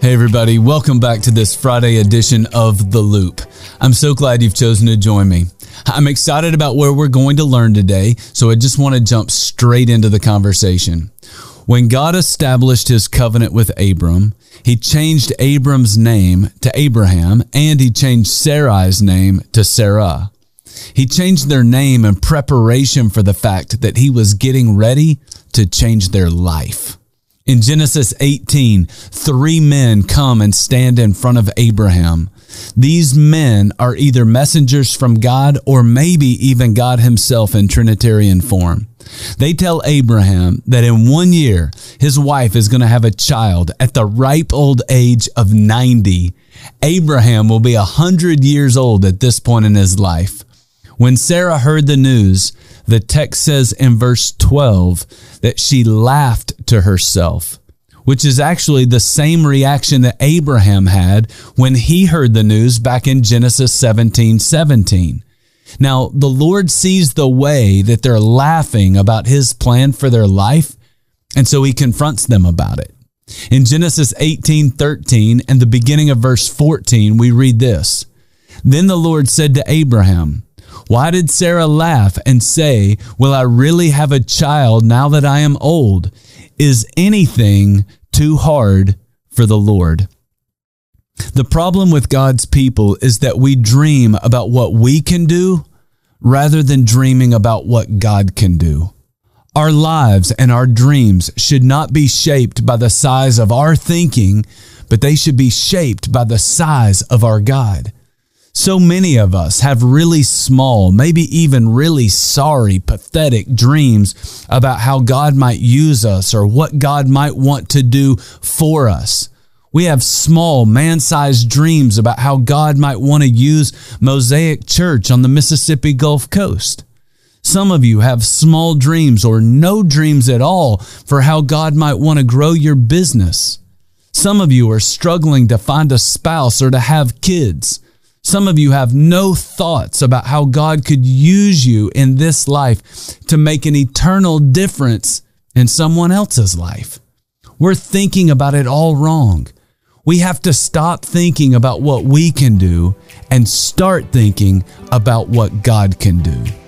Hey, everybody, welcome back to this Friday edition of The Loop. I'm so glad you've chosen to join me. I'm excited about where we're going to learn today, so I just want to jump straight into the conversation. When God established his covenant with Abram, he changed Abram's name to Abraham and he changed Sarai's name to Sarah. He changed their name in preparation for the fact that he was getting ready to change their life. In Genesis 18, three men come and stand in front of Abraham. These men are either messengers from God or maybe even God himself in Trinitarian form. They tell Abraham that in one year, his wife is going to have a child at the ripe old age of 90. Abraham will be 100 years old at this point in his life. When Sarah heard the news, the text says in verse 12 that she laughed to herself, which is actually the same reaction that Abraham had when he heard the news back in Genesis 17 17. Now, the Lord sees the way that they're laughing about his plan for their life, and so he confronts them about it. In Genesis 18 13 and the beginning of verse 14, we read this Then the Lord said to Abraham, why did Sarah laugh and say, Will I really have a child now that I am old? Is anything too hard for the Lord? The problem with God's people is that we dream about what we can do rather than dreaming about what God can do. Our lives and our dreams should not be shaped by the size of our thinking, but they should be shaped by the size of our God. So many of us have really small, maybe even really sorry, pathetic dreams about how God might use us or what God might want to do for us. We have small, man sized dreams about how God might want to use Mosaic Church on the Mississippi Gulf Coast. Some of you have small dreams or no dreams at all for how God might want to grow your business. Some of you are struggling to find a spouse or to have kids. Some of you have no thoughts about how God could use you in this life to make an eternal difference in someone else's life. We're thinking about it all wrong. We have to stop thinking about what we can do and start thinking about what God can do.